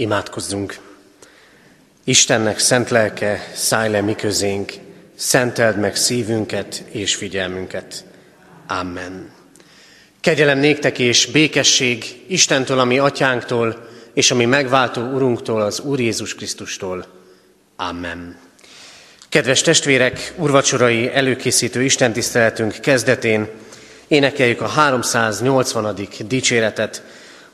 Imádkozzunk! Istennek szent lelke, szállj le mi közénk, szenteld meg szívünket és figyelmünket. Amen. Kegyelem néktek és békesség Istentől, ami atyánktól, és ami megváltó Urunktól, az Úr Jézus Krisztustól. Amen. Kedves testvérek, urvacsorai előkészítő istentiszteletünk kezdetén énekeljük a 380. dicséretet,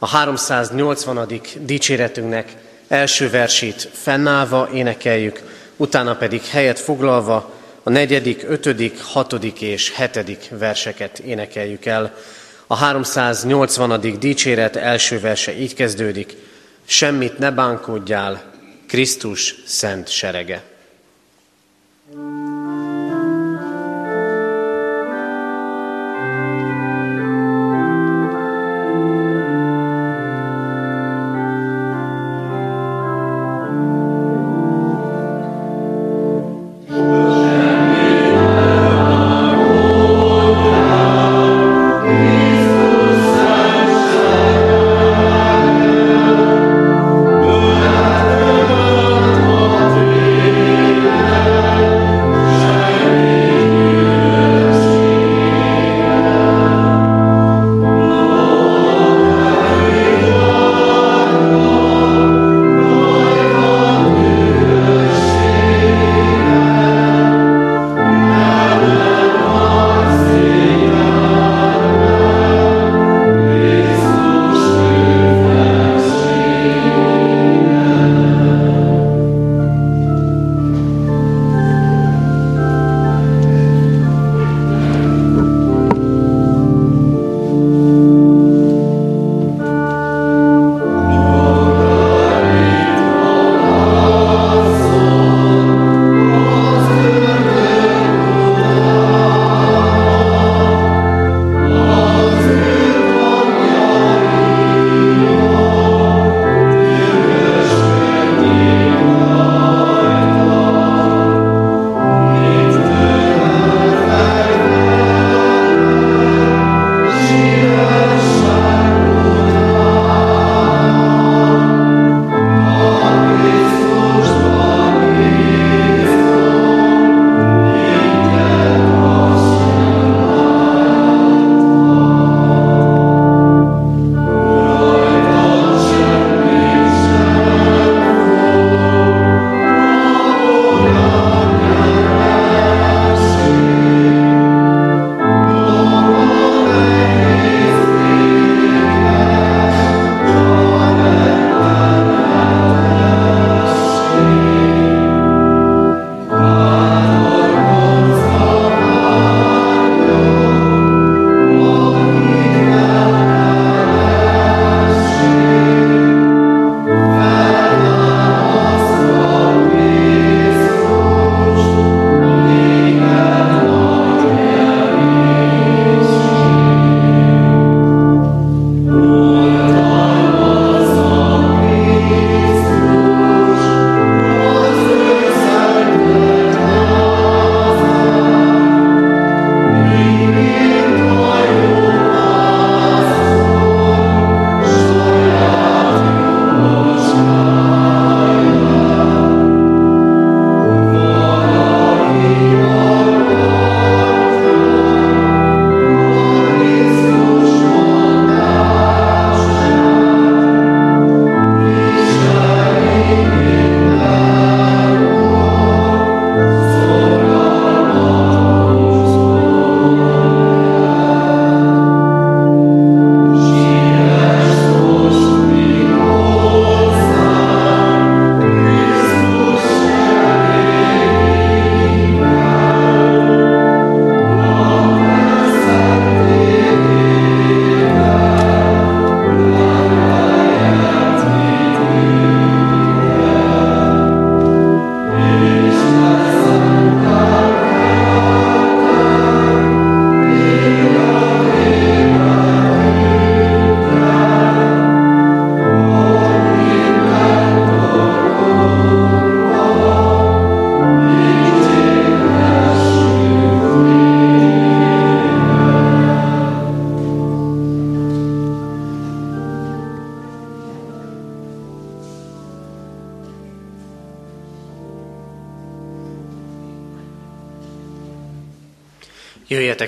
a 380. dicséretünknek első versét fennállva énekeljük, utána pedig helyet foglalva a negyedik, ötödik, hatodik és hetedik verseket énekeljük el. A 380. dicséret első verse így kezdődik, semmit ne bánkodjál, Krisztus szent serege. Jöjjetek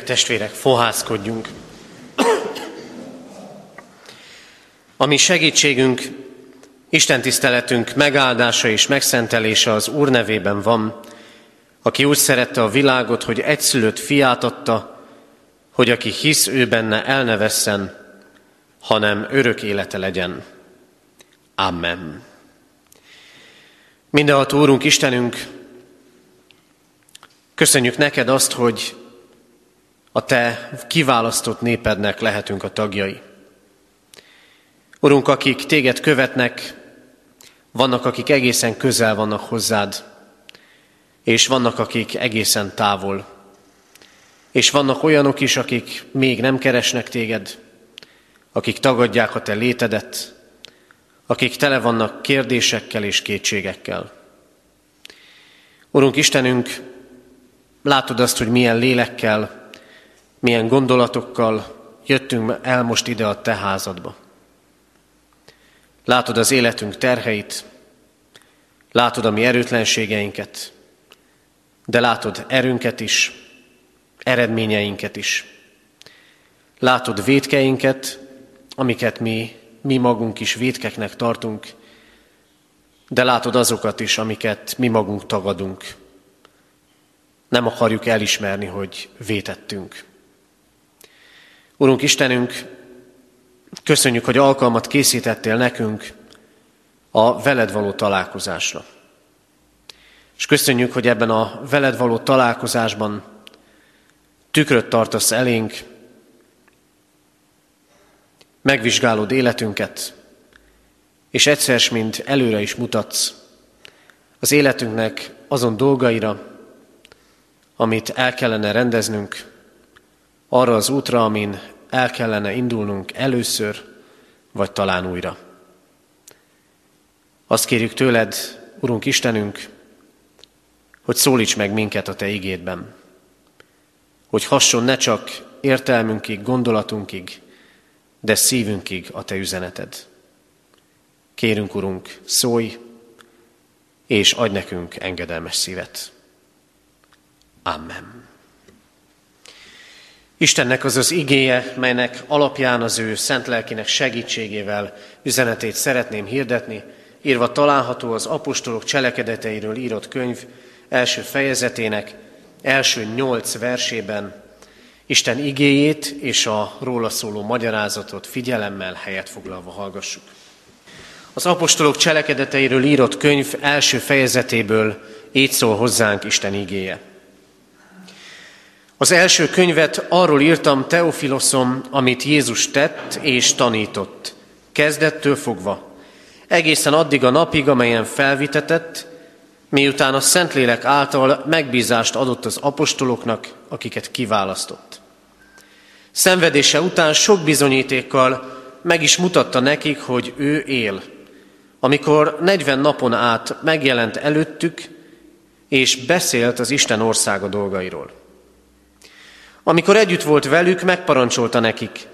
testvérek, fohászkodjunk. A mi segítségünk, Isten tiszteletünk megáldása és megszentelése az Úr nevében van, aki úgy szerette a világot, hogy egyszülött fiát adta, hogy aki hisz ő benne el ne vesszen, hanem örök élete legyen. Amen. Mindenható Úrunk, Istenünk, köszönjük neked azt, hogy a te kiválasztott népednek lehetünk a tagjai. Urunk, akik téged követnek, vannak, akik egészen közel vannak hozzád, és vannak, akik egészen távol. És vannak olyanok is, akik még nem keresnek téged, akik tagadják a te létedet, akik tele vannak kérdésekkel és kétségekkel. Urunk Istenünk, látod azt, hogy milyen lélekkel, milyen gondolatokkal jöttünk el most ide a te házadba. Látod az életünk terheit, látod a mi erőtlenségeinket, de látod erőnket is, eredményeinket is. Látod védkeinket, amiket mi, mi magunk is védkeknek tartunk, de látod azokat is, amiket mi magunk tagadunk. Nem akarjuk elismerni, hogy vétettünk. Urunk Istenünk, köszönjük, hogy alkalmat készítettél nekünk a veled való találkozásra. És köszönjük, hogy ebben a veled való találkozásban tükröt tartasz elénk, megvizsgálod életünket, és egyszer, mint előre is mutatsz az életünknek azon dolgaira, amit el kellene rendeznünk, arra az útra, amin el kellene indulnunk először, vagy talán újra. Azt kérjük tőled, Urunk Istenünk, hogy szólíts meg minket a Te igédben, hogy hasson ne csak értelmünkig, gondolatunkig, de szívünkig a Te üzeneted. Kérünk, Urunk, szólj, és adj nekünk engedelmes szívet. Amen. Istennek az az igéje, melynek alapján az ő szent lelkinek segítségével üzenetét szeretném hirdetni, írva található az apostolok cselekedeteiről írott könyv első fejezetének első nyolc versében, Isten igéjét és a róla szóló magyarázatot figyelemmel helyet foglalva hallgassuk. Az apostolok cselekedeteiről írott könyv első fejezetéből így szól hozzánk Isten igéje. Az első könyvet arról írtam, Teofiloszom, amit Jézus tett és tanított, kezdettől fogva, egészen addig a napig, amelyen felvitetett, miután a Szentlélek által megbízást adott az apostoloknak, akiket kiválasztott. Szenvedése után sok bizonyítékkal meg is mutatta nekik, hogy ő él. Amikor 40 napon át megjelent előttük, és beszélt az Isten országa dolgairól. Amikor együtt volt velük, megparancsolta nekik,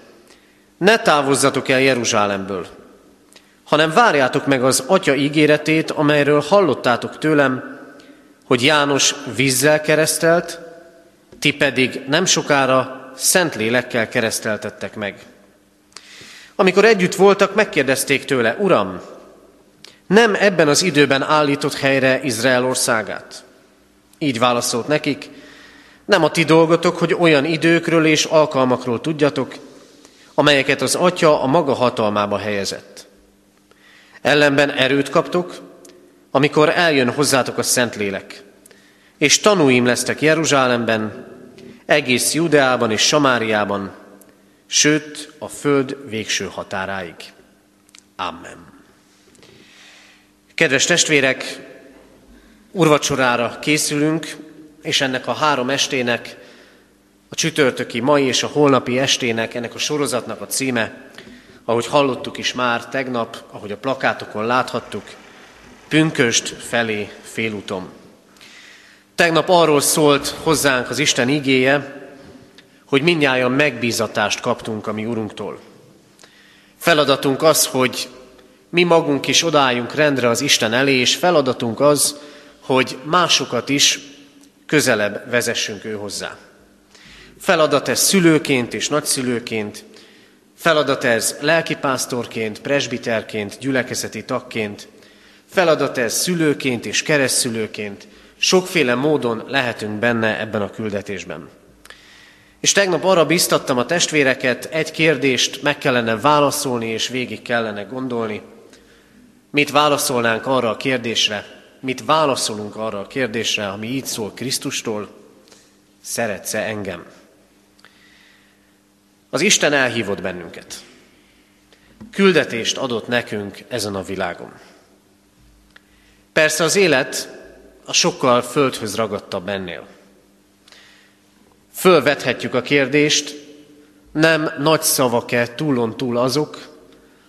ne távozzatok el Jeruzsálemből, hanem várjátok meg az Atya ígéretét, amelyről hallottátok tőlem, hogy János vízzel keresztelt, ti pedig nem sokára szent lélekkel kereszteltettek meg. Amikor együtt voltak, megkérdezték tőle, Uram, nem ebben az időben állított helyre Izrael országát? Így válaszolt nekik, nem a ti dolgotok, hogy olyan időkről és alkalmakról tudjatok, amelyeket az Atya a maga hatalmába helyezett. Ellenben erőt kaptok, amikor eljön hozzátok a Szentlélek, és tanúim lesztek Jeruzsálemben, egész Judeában és Samáriában, sőt a föld végső határáig. Amen. Kedves testvérek, urvacsorára készülünk, és ennek a három estének, a csütörtöki, mai és a holnapi estének, ennek a sorozatnak a címe, ahogy hallottuk is már tegnap, ahogy a plakátokon láthattuk, Pünköst felé félúton. Tegnap arról szólt hozzánk az Isten igéje, hogy mindnyájan megbízatást kaptunk a mi Urunktól. Feladatunk az, hogy mi magunk is odáljunk rendre az Isten elé, és feladatunk az, hogy másokat is közelebb vezessünk ő hozzá. Feladat ez szülőként és nagyszülőként, feladat ez lelkipásztorként, presbiterként, gyülekezeti tagként, feladat ez szülőként és keresztszülőként, sokféle módon lehetünk benne ebben a küldetésben. És tegnap arra biztattam a testvéreket, egy kérdést meg kellene válaszolni, és végig kellene gondolni. Mit válaszolnánk arra a kérdésre, mit válaszolunk arra a kérdésre, ami így szól Krisztustól, szeretsz-e engem? Az Isten elhívott bennünket. Küldetést adott nekünk ezen a világon. Persze az élet a sokkal földhöz ragadtabb ennél. Fölvethetjük a kérdést, nem nagy szavak-e túlon túl azok,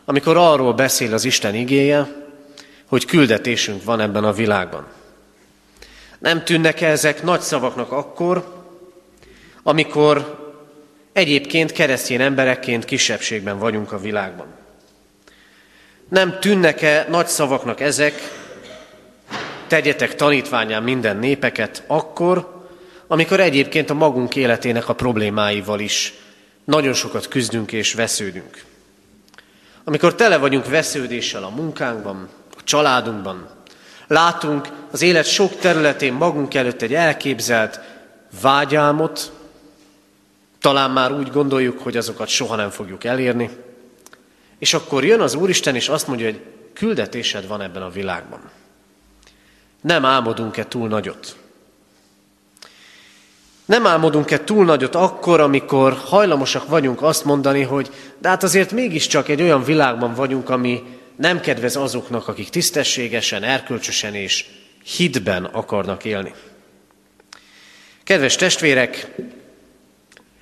amikor arról beszél az Isten igéje, hogy küldetésünk van ebben a világban. Nem tűnnek -e ezek nagy szavaknak akkor, amikor egyébként keresztény emberekként kisebbségben vagyunk a világban. Nem tűnnek-e nagy szavaknak ezek, tegyetek tanítványán minden népeket akkor, amikor egyébként a magunk életének a problémáival is nagyon sokat küzdünk és vesződünk. Amikor tele vagyunk vesződéssel a munkánkban, családunkban, látunk az élet sok területén magunk előtt egy elképzelt vágyálmot, talán már úgy gondoljuk, hogy azokat soha nem fogjuk elérni, és akkor jön az Úristen, és azt mondja, hogy küldetésed van ebben a világban. Nem álmodunk-e túl nagyot? Nem álmodunk-e túl nagyot akkor, amikor hajlamosak vagyunk azt mondani, hogy de hát azért mégiscsak egy olyan világban vagyunk, ami nem kedvez azoknak, akik tisztességesen, erkölcsösen és hitben akarnak élni. Kedves testvérek,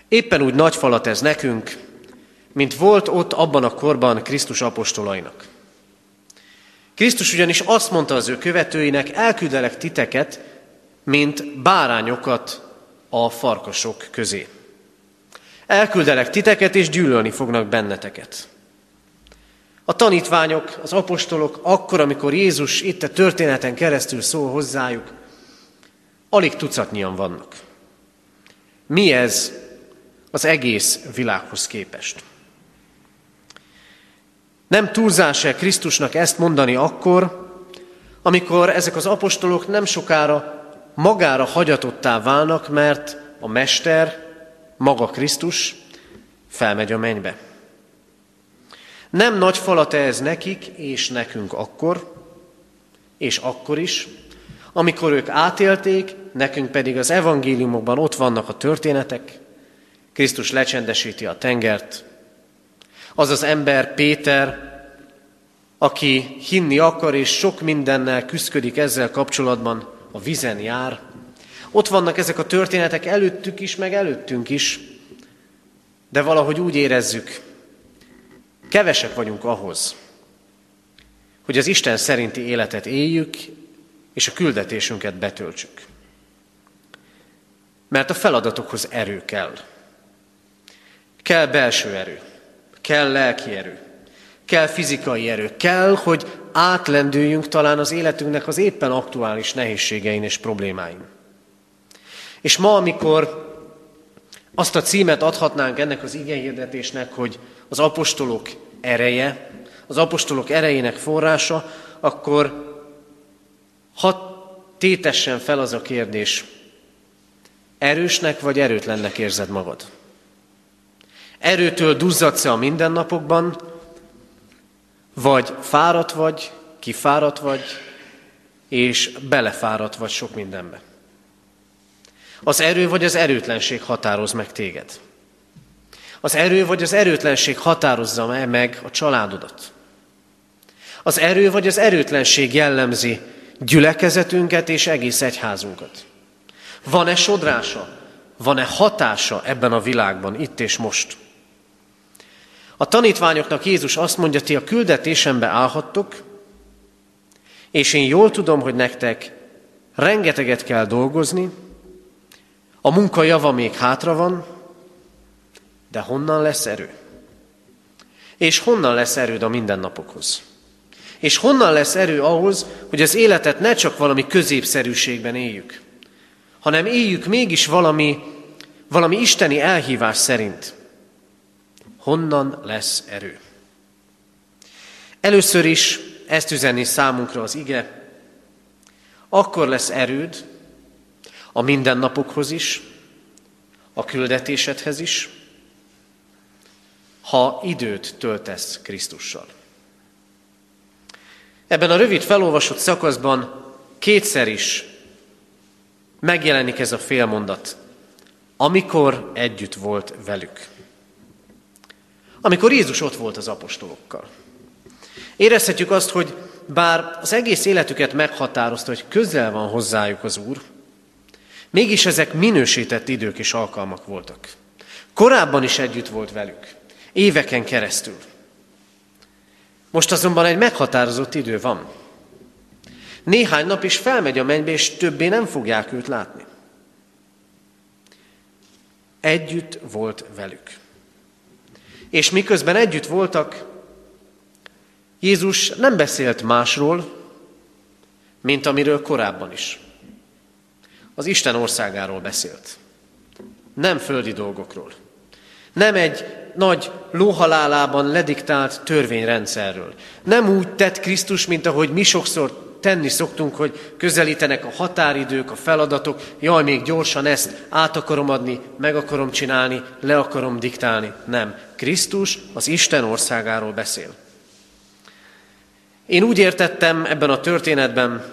éppen úgy nagy falat ez nekünk, mint volt ott abban a korban Krisztus apostolainak. Krisztus ugyanis azt mondta az ő követőinek, elküldelek titeket, mint bárányokat a farkasok közé. Elküldelek titeket, és gyűlölni fognak benneteket. A tanítványok, az apostolok akkor, amikor Jézus itt a történeten keresztül szól hozzájuk, alig tucatnyian vannak. Mi ez az egész világhoz képest? Nem túlzás-e Krisztusnak ezt mondani akkor, amikor ezek az apostolok nem sokára magára hagyatottá válnak, mert a Mester, maga Krisztus felmegy a mennybe. Nem nagy falat ez nekik és nekünk akkor, és akkor is, amikor ők átélték, nekünk pedig az evangéliumokban ott vannak a történetek, Krisztus lecsendesíti a tengert, az az ember Péter, aki hinni akar és sok mindennel küzdik ezzel kapcsolatban, a vizen jár. Ott vannak ezek a történetek előttük is, meg előttünk is, de valahogy úgy érezzük, kevesek vagyunk ahhoz, hogy az Isten szerinti életet éljük, és a küldetésünket betöltsük. Mert a feladatokhoz erő kell. Kell belső erő, kell lelki erő, kell fizikai erő, kell, hogy átlendüljünk talán az életünknek az éppen aktuális nehézségein és problémáin. És ma, amikor azt a címet adhatnánk ennek az igehirdetésnek, hogy az apostolok ereje, az apostolok erejének forrása, akkor ha tétessen fel az a kérdés, erősnek vagy erőtlennek érzed magad? Erőtől duzzadsz a mindennapokban, vagy fáradt vagy, kifáradt vagy, és belefáradt vagy sok mindenbe. Az erő vagy az erőtlenség határoz meg téged. Az erő vagy az erőtlenség határozza meg a családodat. Az erő vagy az erőtlenség jellemzi gyülekezetünket és egész egyházunkat. Van-e sodrása? Van-e hatása ebben a világban, itt és most? A tanítványoknak Jézus azt mondja, ti a küldetésembe állhattok, és én jól tudom, hogy nektek rengeteget kell dolgozni, a munka java még hátra van, de honnan lesz erő? És honnan lesz erőd a mindennapokhoz? És honnan lesz erő ahhoz, hogy az életet ne csak valami középszerűségben éljük, hanem éljük mégis valami, valami isteni elhívás szerint, honnan lesz erő? Először is ezt üzeni számunkra az ige, akkor lesz erőd a mindennapokhoz is, a küldetésedhez is, ha időt töltesz Krisztussal. Ebben a rövid felolvasott szakaszban kétszer is megjelenik ez a félmondat, amikor együtt volt velük. Amikor Jézus ott volt az apostolokkal. Érezhetjük azt, hogy bár az egész életüket meghatározta, hogy közel van hozzájuk az Úr, mégis ezek minősített idők és alkalmak voltak. Korábban is együtt volt velük, éveken keresztül. Most azonban egy meghatározott idő van. Néhány nap is felmegy a mennybe, és többé nem fogják őt látni. Együtt volt velük. És miközben együtt voltak, Jézus nem beszélt másról, mint amiről korábban is. Az Isten országáról beszélt. Nem földi dolgokról. Nem egy nagy lóhalálában lediktált törvényrendszerről. Nem úgy tett Krisztus, mint ahogy mi sokszor tenni szoktunk, hogy közelítenek a határidők, a feladatok, jaj, még gyorsan ezt át akarom adni, meg akarom csinálni, le akarom diktálni. Nem. Krisztus az Isten országáról beszél. Én úgy értettem ebben a történetben,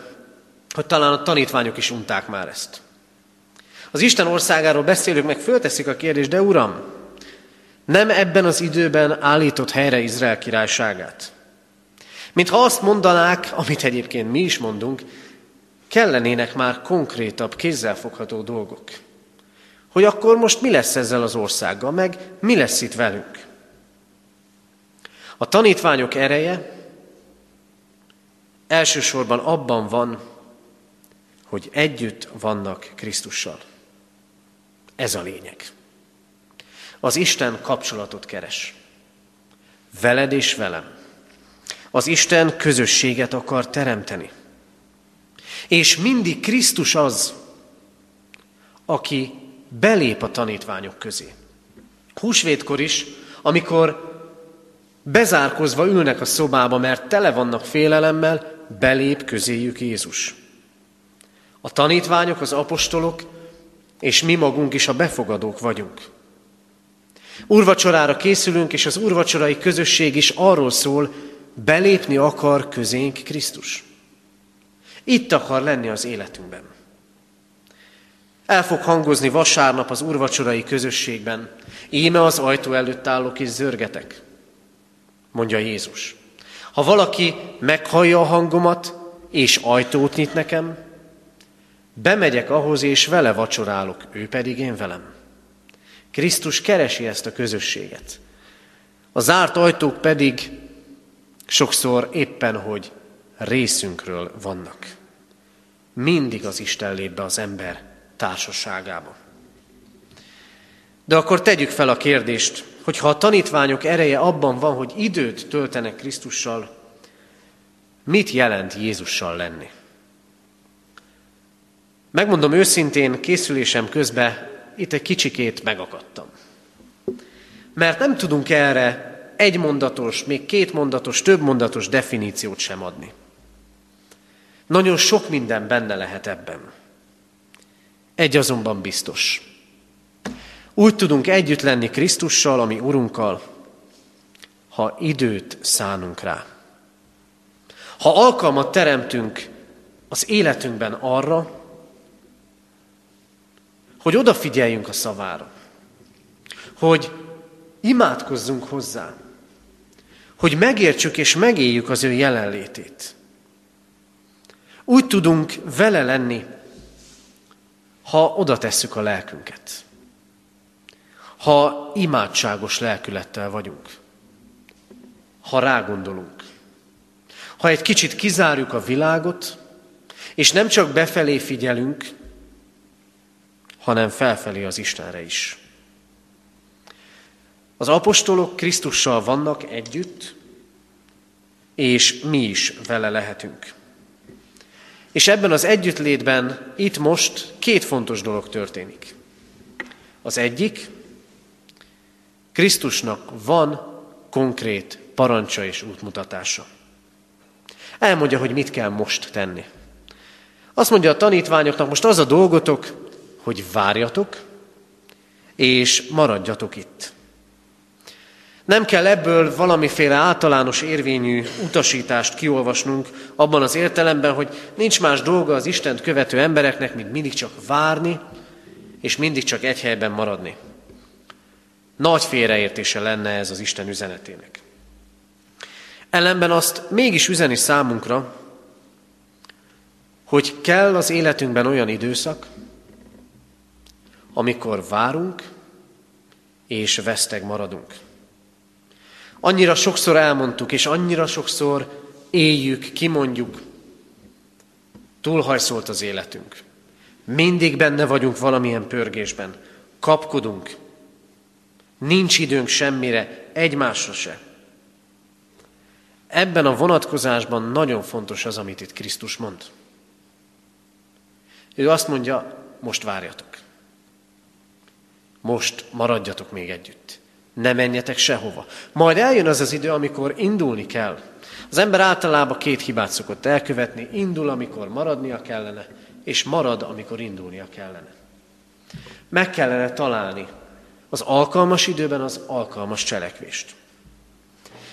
hogy talán a tanítványok is unták már ezt. Az Isten országáról beszélők meg fölteszik a kérdést, de Uram, nem ebben az időben állított helyre Izrael királyságát. Mintha azt mondanák, amit egyébként mi is mondunk, kellenének már konkrétabb, kézzelfogható dolgok. Hogy akkor most mi lesz ezzel az országgal, meg mi lesz itt velünk. A tanítványok ereje elsősorban abban van, hogy együtt vannak Krisztussal. Ez a lényeg. Az Isten kapcsolatot keres. Veled és velem. Az Isten közösséget akar teremteni. És mindig Krisztus az, aki belép a tanítványok közé. Húsvétkor is, amikor bezárkozva ülnek a szobába, mert tele vannak félelemmel, belép közéjük Jézus. A tanítványok, az apostolok, és mi magunk is a befogadók vagyunk. Urvacsorára készülünk, és az urvacsorai közösség is arról szól, belépni akar közénk Krisztus. Itt akar lenni az életünkben. El fog hangozni vasárnap az urvacsorai közösségben. Íme az ajtó előtt állok és zörgetek, mondja Jézus. Ha valaki meghallja a hangomat, és ajtót nyit nekem, bemegyek ahhoz, és vele vacsorálok, ő pedig én velem. Krisztus keresi ezt a közösséget. A zárt ajtók pedig sokszor éppen, hogy részünkről vannak. Mindig az Isten lép be az ember társaságába. De akkor tegyük fel a kérdést, hogy ha a tanítványok ereje abban van, hogy időt töltenek Krisztussal, mit jelent Jézussal lenni? Megmondom őszintén, készülésem közben itt egy kicsikét megakadtam. Mert nem tudunk erre egy mondatos, még két mondatos, több mondatos definíciót sem adni. Nagyon sok minden benne lehet ebben. Egy azonban biztos. Úgy tudunk együtt lenni Krisztussal, ami Urunkkal, ha időt szánunk rá. Ha alkalmat teremtünk az életünkben arra, hogy odafigyeljünk a szavára, hogy imádkozzunk hozzá, hogy megértsük és megéljük az ő jelenlétét. Úgy tudunk vele lenni, ha oda tesszük a lelkünket. Ha imádságos lelkülettel vagyunk. Ha rágondolunk. Ha egy kicsit kizárjuk a világot, és nem csak befelé figyelünk, hanem felfelé az Istenre is. Az apostolok Krisztussal vannak együtt, és mi is vele lehetünk. És ebben az együttlétben itt most két fontos dolog történik. Az egyik, Krisztusnak van konkrét parancsa és útmutatása. Elmondja, hogy mit kell most tenni. Azt mondja a tanítványoknak, most az a dolgotok, hogy várjatok, és maradjatok itt. Nem kell ebből valamiféle általános érvényű utasítást kiolvasnunk abban az értelemben, hogy nincs más dolga az Istent követő embereknek, mint mindig csak várni, és mindig csak egy helyben maradni. Nagy félreértése lenne ez az Isten üzenetének. Ellenben azt mégis üzeni számunkra, hogy kell az életünkben olyan időszak, amikor várunk és veszteg maradunk. Annyira sokszor elmondtuk, és annyira sokszor éljük, kimondjuk, túlhajszolt az életünk. Mindig benne vagyunk valamilyen pörgésben, kapkodunk, nincs időnk semmire, egymásra se. Ebben a vonatkozásban nagyon fontos az, amit itt Krisztus mond. Ő azt mondja, most várjatok. Most maradjatok még együtt. Ne menjetek sehova. Majd eljön az az idő, amikor indulni kell. Az ember általában két hibát szokott elkövetni. Indul, amikor maradnia kellene, és marad, amikor indulnia kellene. Meg kellene találni az alkalmas időben az alkalmas cselekvést.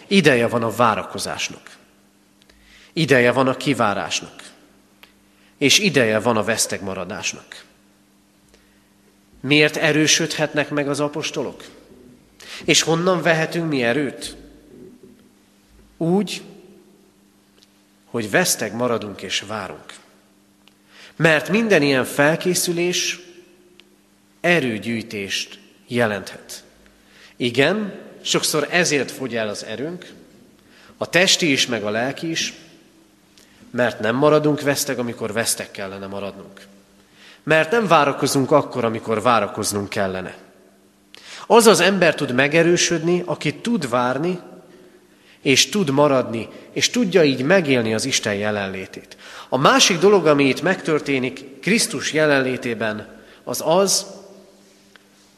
Ideje van a várakozásnak. Ideje van a kivárásnak. És ideje van a vesztegmaradásnak. Miért erősödhetnek meg az apostolok? És honnan vehetünk mi erőt? Úgy, hogy veszteg maradunk és várunk. Mert minden ilyen felkészülés erőgyűjtést jelenthet. Igen, sokszor ezért fogy el az erőnk, a testi is, meg a lelki is, mert nem maradunk veszteg, amikor veszteg kellene maradnunk. Mert nem várakozunk akkor, amikor várakoznunk kellene. Az az ember tud megerősödni, aki tud várni, és tud maradni, és tudja így megélni az Isten jelenlétét. A másik dolog, ami itt megtörténik Krisztus jelenlétében, az az,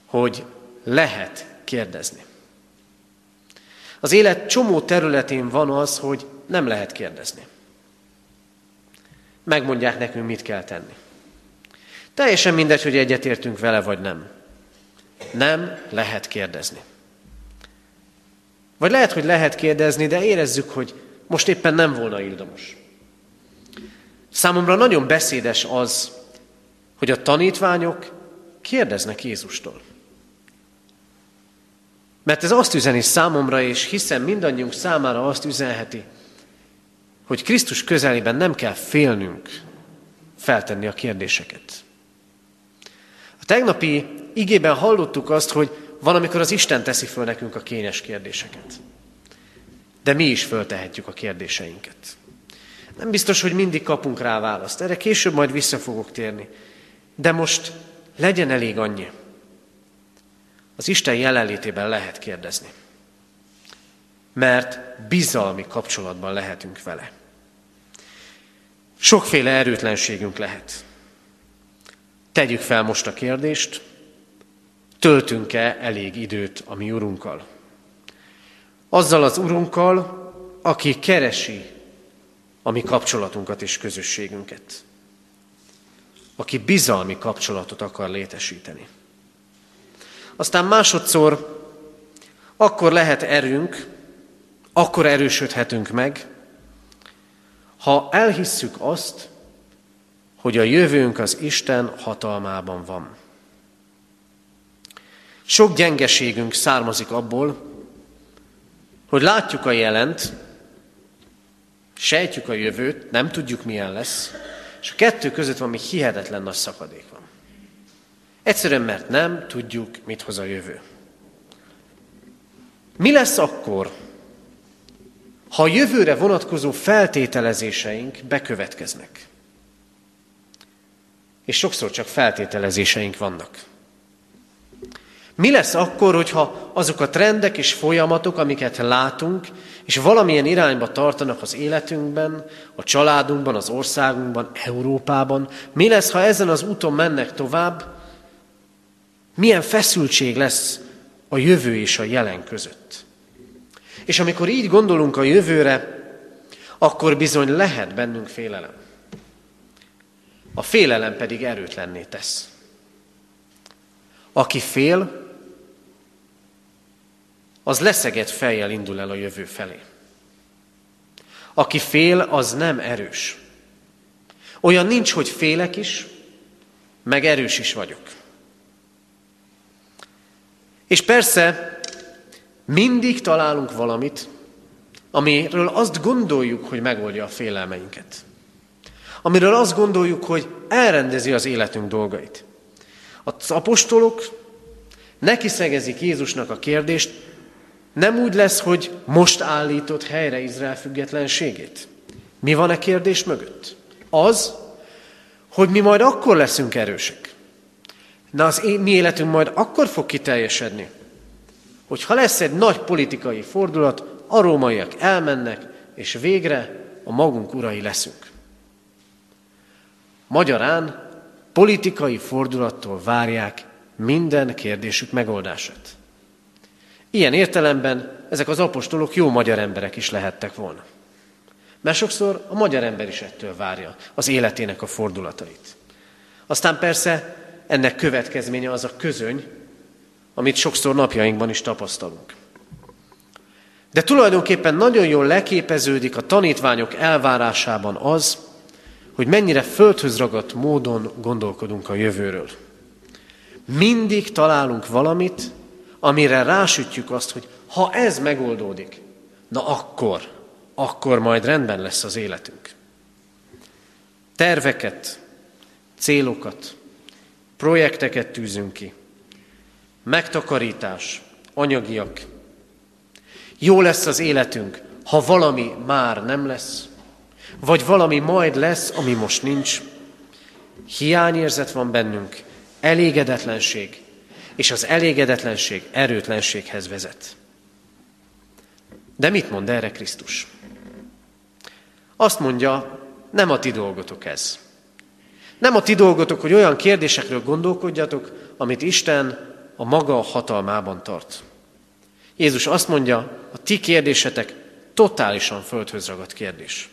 hogy lehet kérdezni. Az élet csomó területén van az, hogy nem lehet kérdezni. Megmondják nekünk, mit kell tenni. Teljesen mindegy, hogy egyetértünk vele, vagy nem. Nem lehet kérdezni. Vagy lehet, hogy lehet kérdezni, de érezzük, hogy most éppen nem volna ildomos. Számomra nagyon beszédes az, hogy a tanítványok kérdeznek Jézustól. Mert ez azt üzeni számomra, és hiszem mindannyiunk számára azt üzenheti, hogy Krisztus közelében nem kell félnünk feltenni a kérdéseket. Tegnapi igében hallottuk azt, hogy van, amikor az Isten teszi föl nekünk a kényes kérdéseket. De mi is föltehetjük a kérdéseinket. Nem biztos, hogy mindig kapunk rá választ. Erre később majd vissza fogok térni. De most legyen elég annyi. Az Isten jelenlétében lehet kérdezni. Mert bizalmi kapcsolatban lehetünk vele. Sokféle erőtlenségünk lehet. Tegyük fel most a kérdést, töltünk-e elég időt a mi Urunkkal? Azzal az Urunkkal, aki keresi a mi kapcsolatunkat és közösségünket. Aki bizalmi kapcsolatot akar létesíteni. Aztán másodszor akkor lehet erőnk, akkor erősödhetünk meg, ha elhisszük azt, hogy a jövőnk az Isten hatalmában van. Sok gyengeségünk származik abból, hogy látjuk a jelent, sejtjük a jövőt, nem tudjuk milyen lesz, és a kettő között valami hihetetlen nagy szakadék van. Egyszerűen, mert nem tudjuk, mit hoz a jövő. Mi lesz akkor, ha a jövőre vonatkozó feltételezéseink bekövetkeznek? És sokszor csak feltételezéseink vannak. Mi lesz akkor, hogyha azok a trendek és folyamatok, amiket látunk, és valamilyen irányba tartanak az életünkben, a családunkban, az országunkban, Európában, mi lesz, ha ezen az úton mennek tovább, Milyen feszültség lesz a jövő és a jelen között. És amikor így gondolunk a jövőre, akkor bizony lehet bennünk félelem. A félelem pedig erőtlenné tesz. Aki fél, az leszegett fejjel indul el a jövő felé. Aki fél, az nem erős. Olyan nincs, hogy félek is, meg erős is vagyok. És persze mindig találunk valamit, amiről azt gondoljuk, hogy megoldja a félelmeinket. Amiről azt gondoljuk, hogy elrendezi az életünk dolgait. Az apostolok neki szegezik Jézusnak a kérdést, nem úgy lesz, hogy most állított helyre Izrael függetlenségét. Mi van a kérdés mögött? Az, hogy mi majd akkor leszünk erősek. Na az én, mi életünk majd akkor fog kiteljesedni, hogy ha lesz egy nagy politikai fordulat, a rómaiak elmennek, és végre a magunk urai leszünk. Magyarán politikai fordulattól várják minden kérdésük megoldását. Ilyen értelemben ezek az apostolok jó magyar emberek is lehettek volna. Mert sokszor a magyar ember is ettől várja az életének a fordulatait. Aztán persze ennek következménye az a közöny, amit sokszor napjainkban is tapasztalunk. De tulajdonképpen nagyon jól leképeződik a tanítványok elvárásában az, hogy mennyire földhöz ragadt módon gondolkodunk a jövőről. Mindig találunk valamit, amire rásütjük azt, hogy ha ez megoldódik, na akkor, akkor majd rendben lesz az életünk. Terveket, célokat, projekteket tűzünk ki. Megtakarítás, anyagiak. Jó lesz az életünk, ha valami már nem lesz, vagy valami majd lesz, ami most nincs. Hiányérzet van bennünk, elégedetlenség, és az elégedetlenség erőtlenséghez vezet. De mit mond erre Krisztus? Azt mondja, nem a ti dolgotok ez. Nem a ti dolgotok, hogy olyan kérdésekről gondolkodjatok, amit Isten a maga hatalmában tart. Jézus azt mondja, a ti kérdésetek totálisan földhöz ragadt kérdés.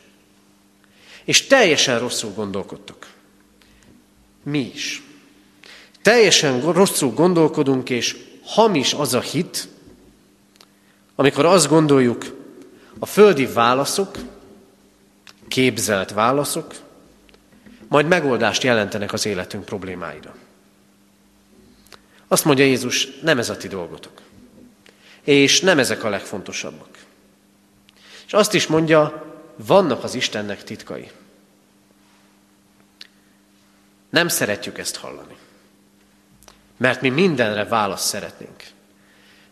És teljesen rosszul gondolkodtok. Mi is. Teljesen rosszul gondolkodunk, és hamis az a hit, amikor azt gondoljuk, a földi válaszok, képzelt válaszok, majd megoldást jelentenek az életünk problémáira. Azt mondja Jézus, nem ez a ti dolgotok. És nem ezek a legfontosabbak. És azt is mondja, vannak az Istennek titkai. Nem szeretjük ezt hallani. Mert mi mindenre választ szeretnénk.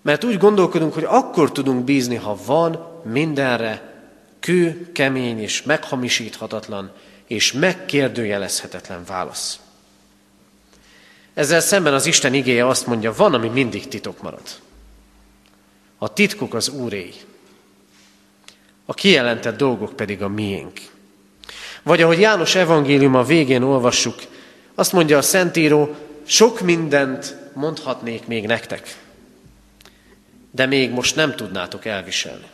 Mert úgy gondolkodunk, hogy akkor tudunk bízni, ha van mindenre kő, kemény és meghamisíthatatlan és megkérdőjelezhetetlen válasz. Ezzel szemben az Isten igéje azt mondja, van, ami mindig titok marad. A titkok az Úré. A kijelentett dolgok pedig a miénk. Vagy ahogy János evangélium a végén olvassuk, azt mondja a Szentíró, sok mindent mondhatnék még nektek, de még most nem tudnátok elviselni.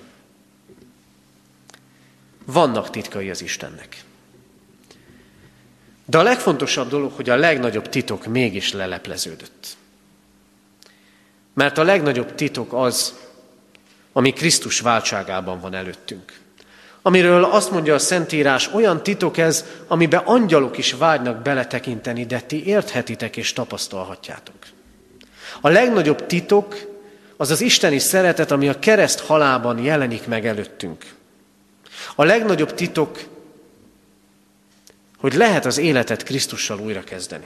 Vannak titkai az Istennek. De a legfontosabb dolog, hogy a legnagyobb titok mégis lelepleződött. Mert a legnagyobb titok az, ami Krisztus váltságában van előttünk. Amiről azt mondja a Szentírás, olyan titok ez, amiben angyalok is vágynak beletekinteni, de ti érthetitek és tapasztalhatjátok. A legnagyobb titok az az isteni szeretet, ami a kereszt halában jelenik meg előttünk. A legnagyobb titok, hogy lehet az életet Krisztussal újra kezdeni.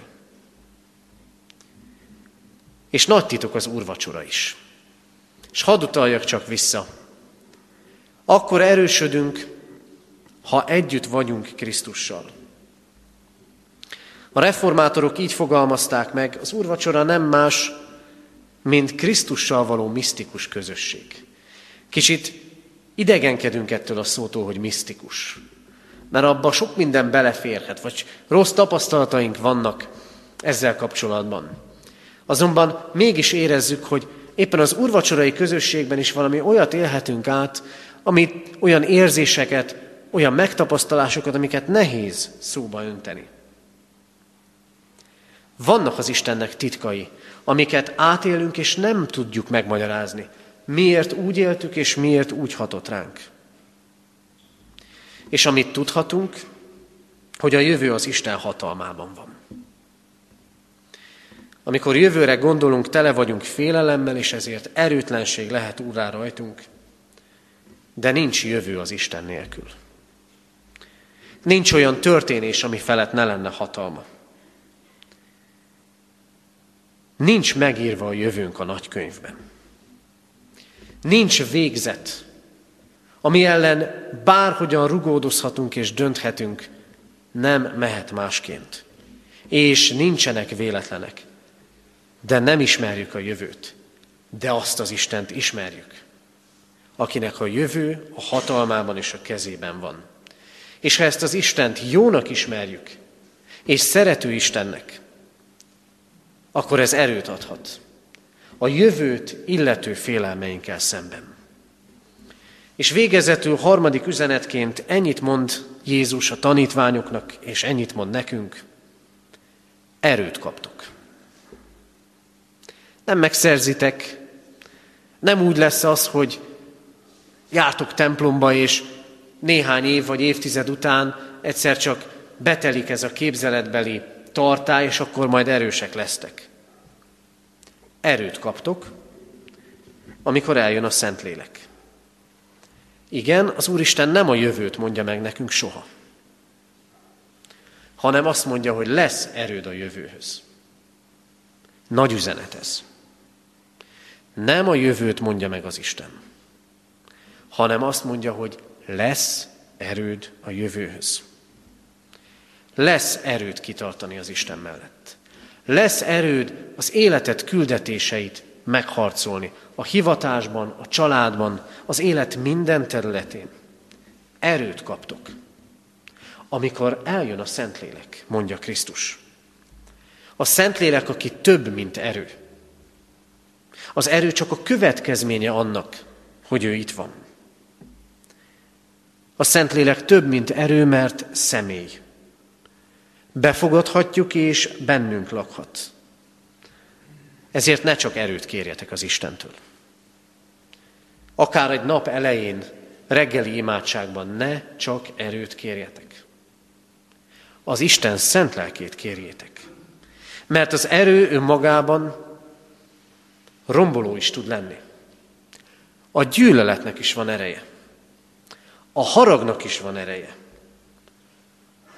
És nagy titok az úrvacsora is. És hadd utaljak csak vissza. Akkor erősödünk, ha együtt vagyunk Krisztussal. A reformátorok így fogalmazták meg, az úrvacsora nem más, mint Krisztussal való misztikus közösség. Kicsit idegenkedünk ettől a szótól, hogy misztikus. Mert abba sok minden beleférhet, vagy rossz tapasztalataink vannak ezzel kapcsolatban. Azonban mégis érezzük, hogy éppen az urvacsorai közösségben is valami olyat élhetünk át, amit olyan érzéseket, olyan megtapasztalásokat, amiket nehéz szóba önteni. Vannak az Istennek titkai, amiket átélünk, és nem tudjuk megmagyarázni. Miért úgy éltük, és miért úgy hatott ránk. És amit tudhatunk, hogy a jövő az Isten hatalmában van. Amikor jövőre gondolunk, tele vagyunk félelemmel, és ezért erőtlenség lehet úrá rajtunk, de nincs jövő az Isten nélkül. Nincs olyan történés, ami felett ne lenne hatalma. Nincs megírva a jövőnk a nagykönyvben. Nincs végzet, ami ellen bárhogyan rugódozhatunk és dönthetünk, nem mehet másként. És nincsenek véletlenek. De nem ismerjük a jövőt, de azt az Istent ismerjük, akinek a jövő a hatalmában és a kezében van. És ha ezt az Istent jónak ismerjük, és szerető Istennek, akkor ez erőt adhat a jövőt illető félelmeinkkel szemben. És végezetül harmadik üzenetként ennyit mond Jézus a tanítványoknak, és ennyit mond nekünk. Erőt kaptok. Nem megszerzitek, nem úgy lesz az, hogy jártok templomba, és néhány év vagy évtized után egyszer csak betelik ez a képzeletbeli tartály, és akkor majd erősek lesztek. Erőt kaptok, amikor eljön a Szentlélek. Igen, az Úristen nem a jövőt mondja meg nekünk soha, hanem azt mondja, hogy lesz erőd a jövőhöz. Nagy üzenet ez. Nem a jövőt mondja meg az Isten, hanem azt mondja, hogy lesz erőd a jövőhöz. Lesz erőd kitartani az Isten mellett. Lesz erőd az életet küldetéseit megharcolni. A hivatásban, a családban, az élet minden területén. Erőt kaptok. Amikor eljön a Szentlélek, mondja Krisztus. A Szentlélek, aki több, mint erő. Az erő csak a következménye annak, hogy ő itt van. A Szentlélek több, mint erő, mert személy. Befogadhatjuk, és bennünk lakhat. Ezért ne csak erőt kérjetek az Istentől. Akár egy nap elején, reggeli imádságban ne csak erőt kérjetek. Az Isten szent lelkét kérjétek. Mert az erő önmagában romboló is tud lenni. A gyűlöletnek is van ereje. A haragnak is van ereje.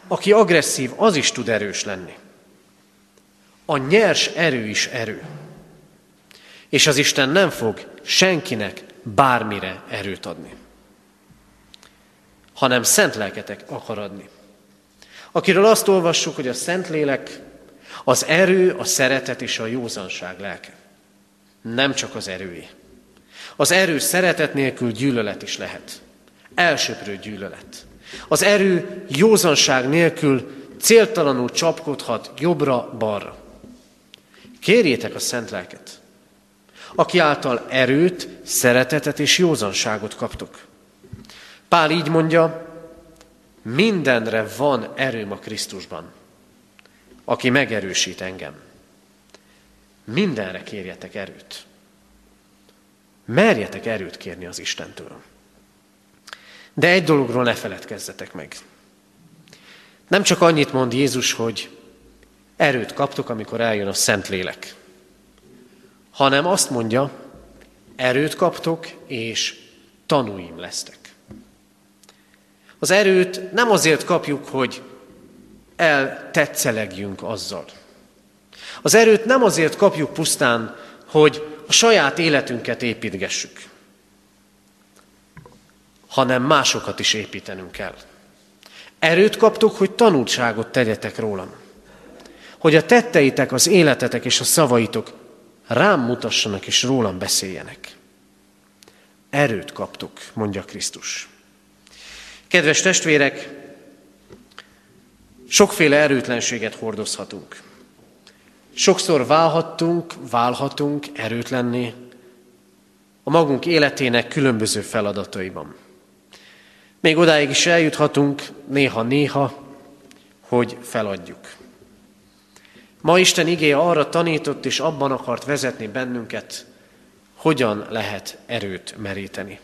Aki agresszív, az is tud erős lenni. A nyers erő is erő. És az Isten nem fog senkinek bármire erőt adni, hanem szent lelketek akar adni. Akiről azt olvassuk, hogy a szent lélek az erő, a szeretet és a józanság lelke. Nem csak az erőé. Az erő szeretet nélkül gyűlölet is lehet. Elsöprő gyűlölet. Az erő józanság nélkül céltalanul csapkodhat jobbra-balra. Kérjétek a szent lelket, aki által erőt, szeretetet és józanságot kaptok. Pál így mondja, mindenre van erőm a Krisztusban, aki megerősít engem. Mindenre kérjetek erőt. Merjetek erőt kérni az Istentől. De egy dologról ne feledkezzetek meg. Nem csak annyit mond Jézus, hogy erőt kaptok, amikor eljön a Szentlélek, hanem azt mondja, erőt kaptok, és tanúim lesztek. Az erőt nem azért kapjuk, hogy eltetszelegjünk azzal. Az erőt nem azért kapjuk pusztán, hogy a saját életünket építgessük hanem másokat is építenünk kell. Erőt kaptok, hogy tanulságot tegyetek rólam. Hogy a tetteitek, az életetek és a szavaitok rám mutassanak és rólam beszéljenek. Erőt kaptok, mondja Krisztus. Kedves testvérek, sokféle erőtlenséget hordozhatunk. Sokszor válhattunk, válhatunk erőtlenni a magunk életének különböző feladataiban. Még odáig is eljuthatunk néha-néha, hogy feladjuk. Ma Isten igéje arra tanított és abban akart vezetni bennünket, hogyan lehet erőt meríteni.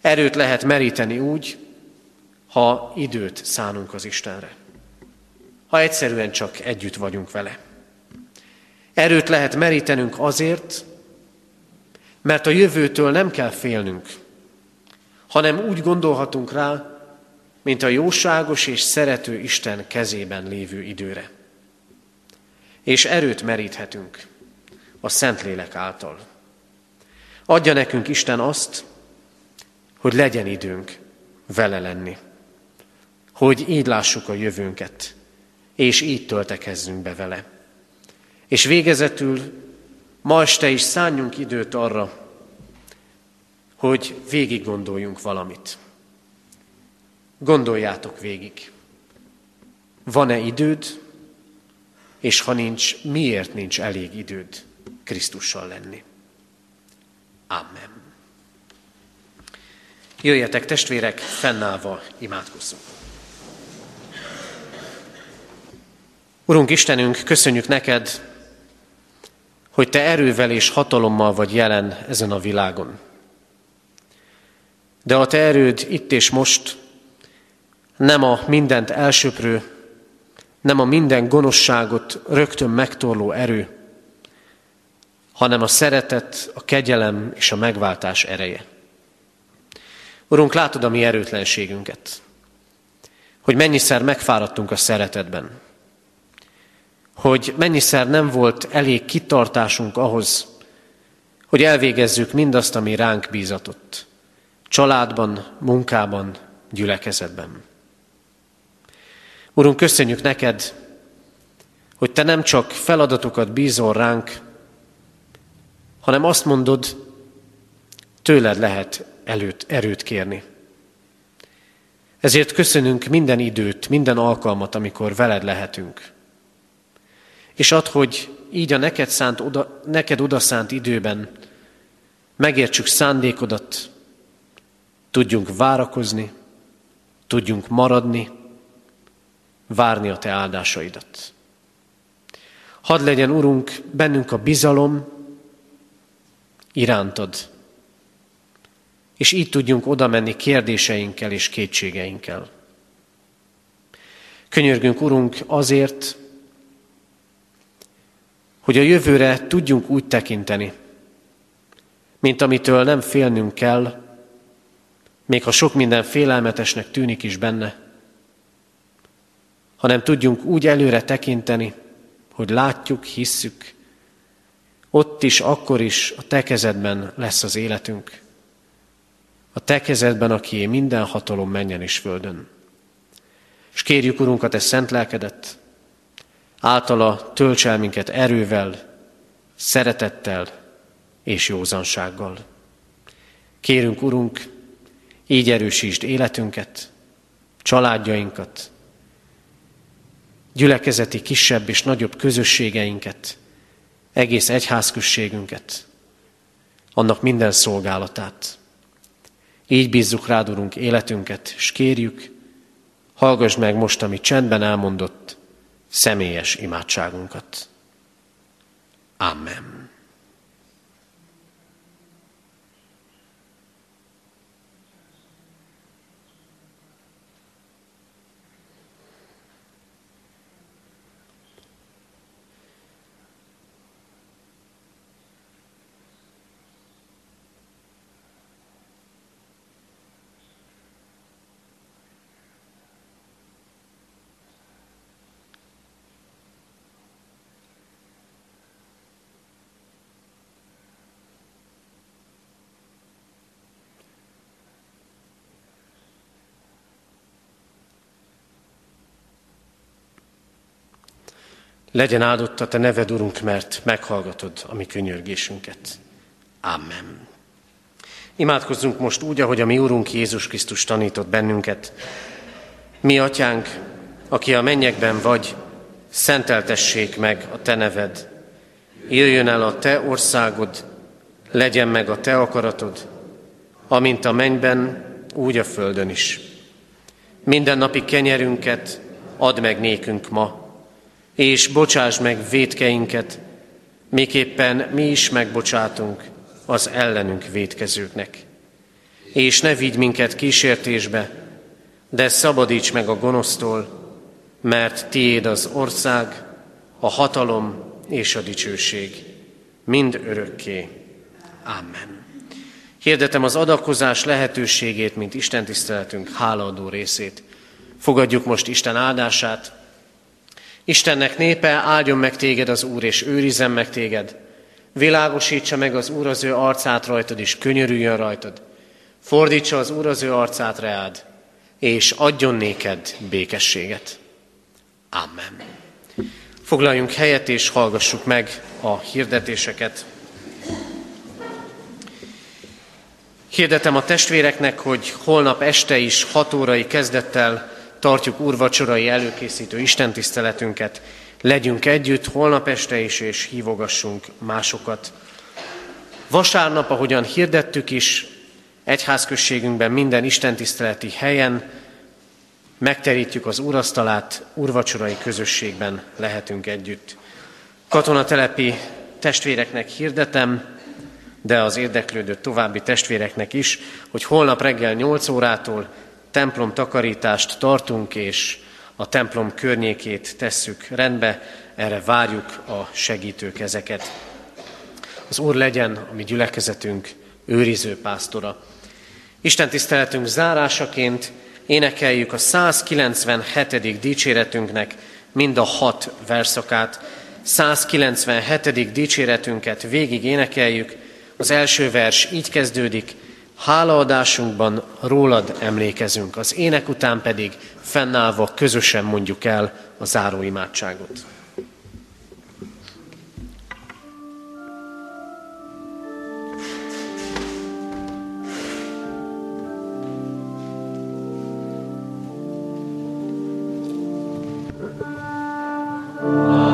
Erőt lehet meríteni úgy, ha időt szánunk az Istenre. Ha egyszerűen csak együtt vagyunk vele. Erőt lehet merítenünk azért, mert a jövőtől nem kell félnünk, hanem úgy gondolhatunk rá, mint a jóságos és szerető Isten kezében lévő időre. És erőt meríthetünk a Szentlélek által. Adja nekünk Isten azt, hogy legyen időnk vele lenni, hogy így lássuk a jövőnket, és így töltekezzünk be vele. És végezetül ma este is szálljunk időt arra, hogy végig gondoljunk valamit. Gondoljátok végig. Van-e időd, és ha nincs, miért nincs elég időd Krisztussal lenni? Amen. Jöjjetek testvérek, fennállva imádkozzunk. Urunk Istenünk, köszönjük neked, hogy Te erővel és hatalommal vagy jelen ezen a világon. De a Te erőd itt és most nem a mindent elsöprő, nem a minden gonoszságot rögtön megtorló erő, hanem a szeretet, a kegyelem és a megváltás ereje. Urunk, látod a mi erőtlenségünket, hogy mennyiszer megfáradtunk a szeretetben, hogy mennyiszer nem volt elég kitartásunk ahhoz, hogy elvégezzük mindazt, ami ránk bízatott, családban, munkában, gyülekezetben. Urunk, köszönjük neked, hogy te nem csak feladatokat bízol ránk, hanem azt mondod, tőled lehet előtt, erőt kérni. Ezért köszönünk minden időt, minden alkalmat, amikor veled lehetünk. És ad, hogy így a neked, szánt oda, neked odaszánt időben megértsük szándékodat, tudjunk várakozni, tudjunk maradni, várni a Te áldásaidat. Hadd legyen, Urunk, bennünk a bizalom irántad, és így tudjunk oda menni kérdéseinkkel és kétségeinkkel. Könyörgünk, Urunk, azért, hogy a jövőre tudjunk úgy tekinteni, mint amitől nem félnünk kell, még ha sok minden félelmetesnek tűnik is benne, hanem tudjunk úgy előre tekinteni, hogy látjuk, hisszük, ott is, akkor is a te kezedben lesz az életünk. A te kezedben, aki minden hatalom menjen is földön. És kérjük, Urunk, a te szent lelkedet, általa tölts el minket erővel, szeretettel és józansággal. Kérünk, Urunk, így erősítsd életünket, családjainkat, gyülekezeti kisebb és nagyobb közösségeinket, egész egyházközségünket, annak minden szolgálatát. Így bízzuk rád, Urunk, életünket, és kérjük, hallgass meg most, ami csendben elmondott személyes imádságunkat. Amen. Legyen áldott a Te neved, Urunk, mert meghallgatod a mi könyörgésünket. Amen. Imádkozzunk most úgy, ahogy a mi Urunk Jézus Krisztus tanított bennünket. Mi, Atyánk, aki a mennyekben vagy, szenteltessék meg a Te neved. Jöjjön el a Te országod, legyen meg a Te akaratod, amint a mennyben, úgy a földön is. Minden napi kenyerünket add meg nékünk ma, és bocsáss meg védkeinket, miképpen mi is megbocsátunk az ellenünk védkezőknek. És ne vigy minket kísértésbe, de szabadíts meg a gonosztól, mert tiéd az ország, a hatalom és a dicsőség, mind örökké. Amen. Hirdetem az adakozás lehetőségét, mint Isten tiszteletünk hálaadó részét. Fogadjuk most Isten áldását. Istennek népe, áldjon meg téged az Úr, és őrizzen meg téged. Világosítsa meg az Úr az ő arcát rajtad, és könyörüljön rajtad. Fordítsa az Úr az ő arcát reád, és adjon néked békességet. Amen. Foglaljunk helyet és hallgassuk meg a hirdetéseket. Hirdetem a testvéreknek, hogy holnap este is 6 órai kezdettel tartjuk úrvacsorai előkészítő istentiszteletünket. Legyünk együtt holnap este is, és hívogassunk másokat. Vasárnap, ahogyan hirdettük is, egyházközségünkben minden istentiszteleti helyen megterítjük az úrasztalát, úrvacsorai közösségben lehetünk együtt. Katonatelepi testvéreknek hirdetem, de az érdeklődő további testvéreknek is, hogy holnap reggel 8 órától templom takarítást tartunk, és a templom környékét tesszük rendbe, erre várjuk a segítők ezeket. Az Úr legyen a mi gyülekezetünk őriző pásztora. Isten tiszteletünk zárásaként énekeljük a 197. dicséretünknek mind a hat verszakát. 197. dicséretünket végig énekeljük. Az első vers így kezdődik, Hálaadásunkban rólad emlékezünk, az ének után pedig fennállva közösen mondjuk el a záróimádságot. Amen.